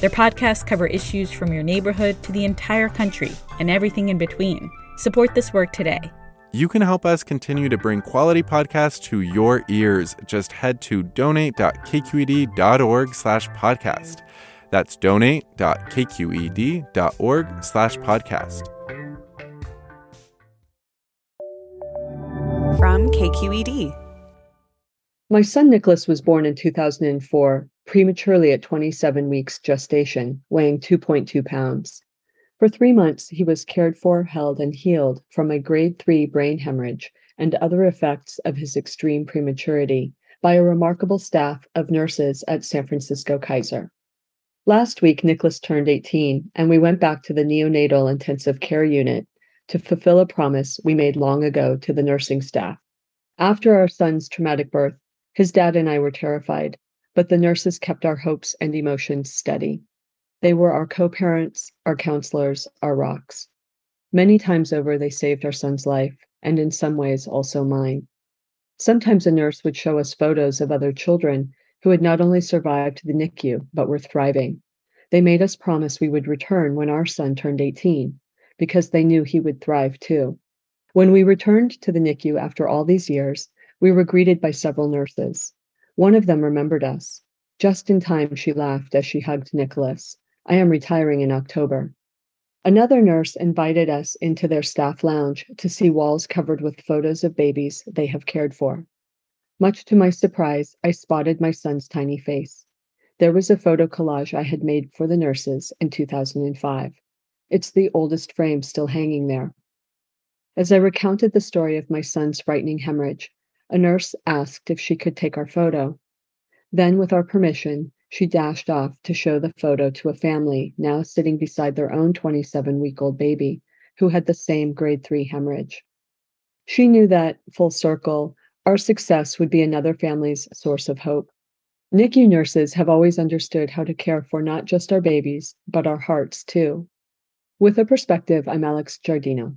Their podcasts cover issues from your neighborhood to the entire country and everything in between. Support this work today. You can help us continue to bring quality podcasts to your ears. Just head to donate.kqed.org slash podcast. That's donate.kqed.org slash podcast. From KQED. My son Nicholas was born in 2004 prematurely at 27 weeks gestation, weighing 2.2 pounds. For three months, he was cared for, held, and healed from a grade 3 brain hemorrhage and other effects of his extreme prematurity by a remarkable staff of nurses at San Francisco Kaiser. Last week, Nicholas turned 18, and we went back to the neonatal intensive care unit to fulfill a promise we made long ago to the nursing staff. After our son's traumatic birth, his dad and I were terrified but the nurses kept our hopes and emotions steady. They were our co parents, our counselors, our rocks. Many times over, they saved our son's life, and in some ways also mine. Sometimes a nurse would show us photos of other children who had not only survived the NICU, but were thriving. They made us promise we would return when our son turned 18, because they knew he would thrive too. When we returned to the NICU after all these years, we were greeted by several nurses. One of them remembered us. Just in time, she laughed as she hugged Nicholas. I am retiring in October. Another nurse invited us into their staff lounge to see walls covered with photos of babies they have cared for. Much to my surprise, I spotted my son's tiny face. There was a photo collage I had made for the nurses in 2005. It's the oldest frame still hanging there. As I recounted the story of my son's frightening hemorrhage, a nurse asked if she could take our photo. Then, with our permission, she dashed off to show the photo to a family now sitting beside their own 27 week old baby who had the same grade 3 hemorrhage. She knew that, full circle, our success would be another family's source of hope. NICU nurses have always understood how to care for not just our babies, but our hearts too. With a perspective, I'm Alex Giardino.